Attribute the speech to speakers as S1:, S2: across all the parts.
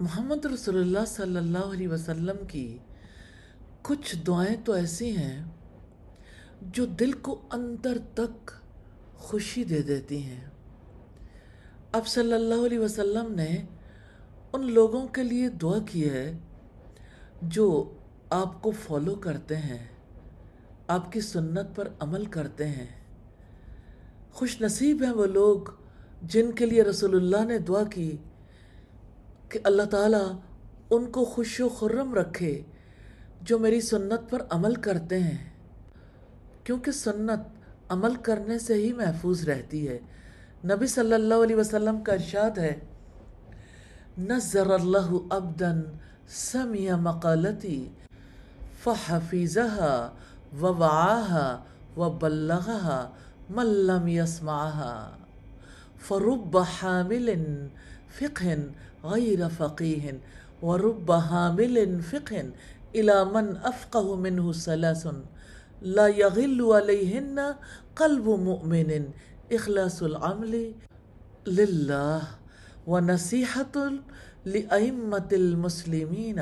S1: محمد رسول اللہ صلی اللہ علیہ وسلم کی کچھ دعائیں تو ایسی ہیں جو دل کو اندر تک خوشی دے دیتی ہیں۔ اب صلی اللہ علیہ وسلم نے ان لوگوں کے لیے دعا کی ہے جو آپ کو فالو کرتے ہیں، آپ کی سنت پر عمل کرتے ہیں۔ خوش نصیب ہیں وہ لوگ جن کے لیے رسول اللہ نے دعا کی۔ کہ اللہ تعالیٰ ان کو خوش و خرم رکھے جو میری سنت پر عمل کرتے ہیں۔ کیونکہ سنت عمل کرنے سے ہی محفوظ رہتی ہے۔ نبی صلی اللہ علیہ وسلم کا ارشاد ہے نظر اللہ ابدن سمی مقالتی فحفیظها ووعاها وبلغها من لم يسمعها۔ فرب حامل فقه غیر فقیح ورب حامل فقه إلى من أفقه منه سلاس لا يغل عليهن قلب مؤمن إخلاص العمل للہ ونصیحة لأئمة المسلمین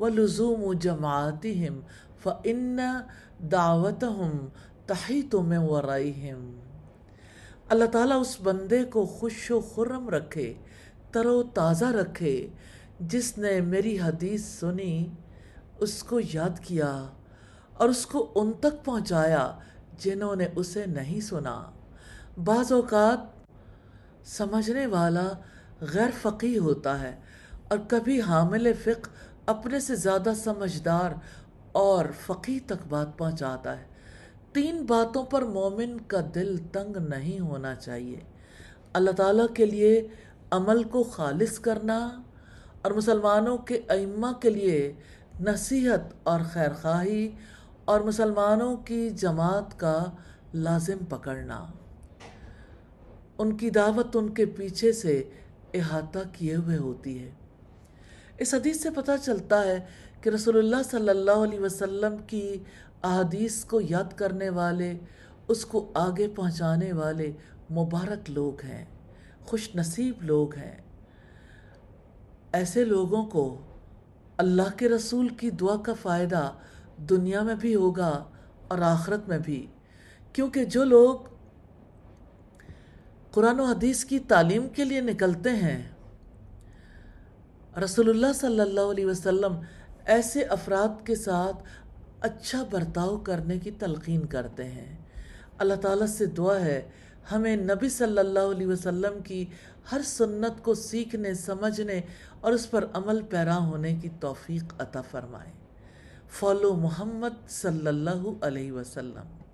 S1: ولزوم جماعتهم فإن دعوتهم تحیط من ورائهم. اللہ تعالیٰ اس بندے کو خوش و خرم رکھے، تر و تازہ رکھے۔ جس نے میری حدیث سنی، اس کو یاد کیا اور اس کو ان تک پہنچایا جنہوں نے اسے نہیں سنا۔ بعض اوقات سمجھنے والا غیر فقی ہوتا ہے اور کبھی حامل فقہ اپنے سے زیادہ سمجھدار اور فقی تک بات پہنچاتا ہے۔ تین باتوں پر مومن کا دل تنگ نہیں ہونا چاہیے۔ اللہ تعالیٰ کے لیے عمل کو خالص کرنا اور مسلمانوں کے ائمہ کے لیے نصیحت اور خیر خواہی اور مسلمانوں کی جماعت کا لازم پکڑنا۔ ان کی دعوت ان کے پیچھے سے احاطہ کیے ہوئے ہوتی ہے۔ اس حدیث سے پتہ چلتا ہے کہ رسول اللہ صلی اللہ علیہ وسلم کی احادیث کو یاد کرنے والے، اس کو آگے پہنچانے والے مبارک لوگ ہیں، خوش نصیب لوگ ہیں۔ ایسے لوگوں کو اللہ کے رسول کی دعا کا فائدہ دنیا میں بھی ہوگا اور آخرت میں بھی۔ کیونکہ جو لوگ قرآن و حدیث کی تعلیم کے لیے نکلتے ہیں، رسول اللہ صلی اللہ علیہ وسلم ایسے افراد کے ساتھ اچھا برتاؤ کرنے کی تلقین کرتے ہیں۔ اللہ تعالیٰ سے دعا ہے، ہمیں نبی صلی اللہ علیہ وسلم کی ہر سنت کو سیکھنے، سمجھنے اور اس پر عمل پیرا ہونے کی توفیق عطا فرمائے۔ فالو محمد صلی اللہ علیہ وسلم۔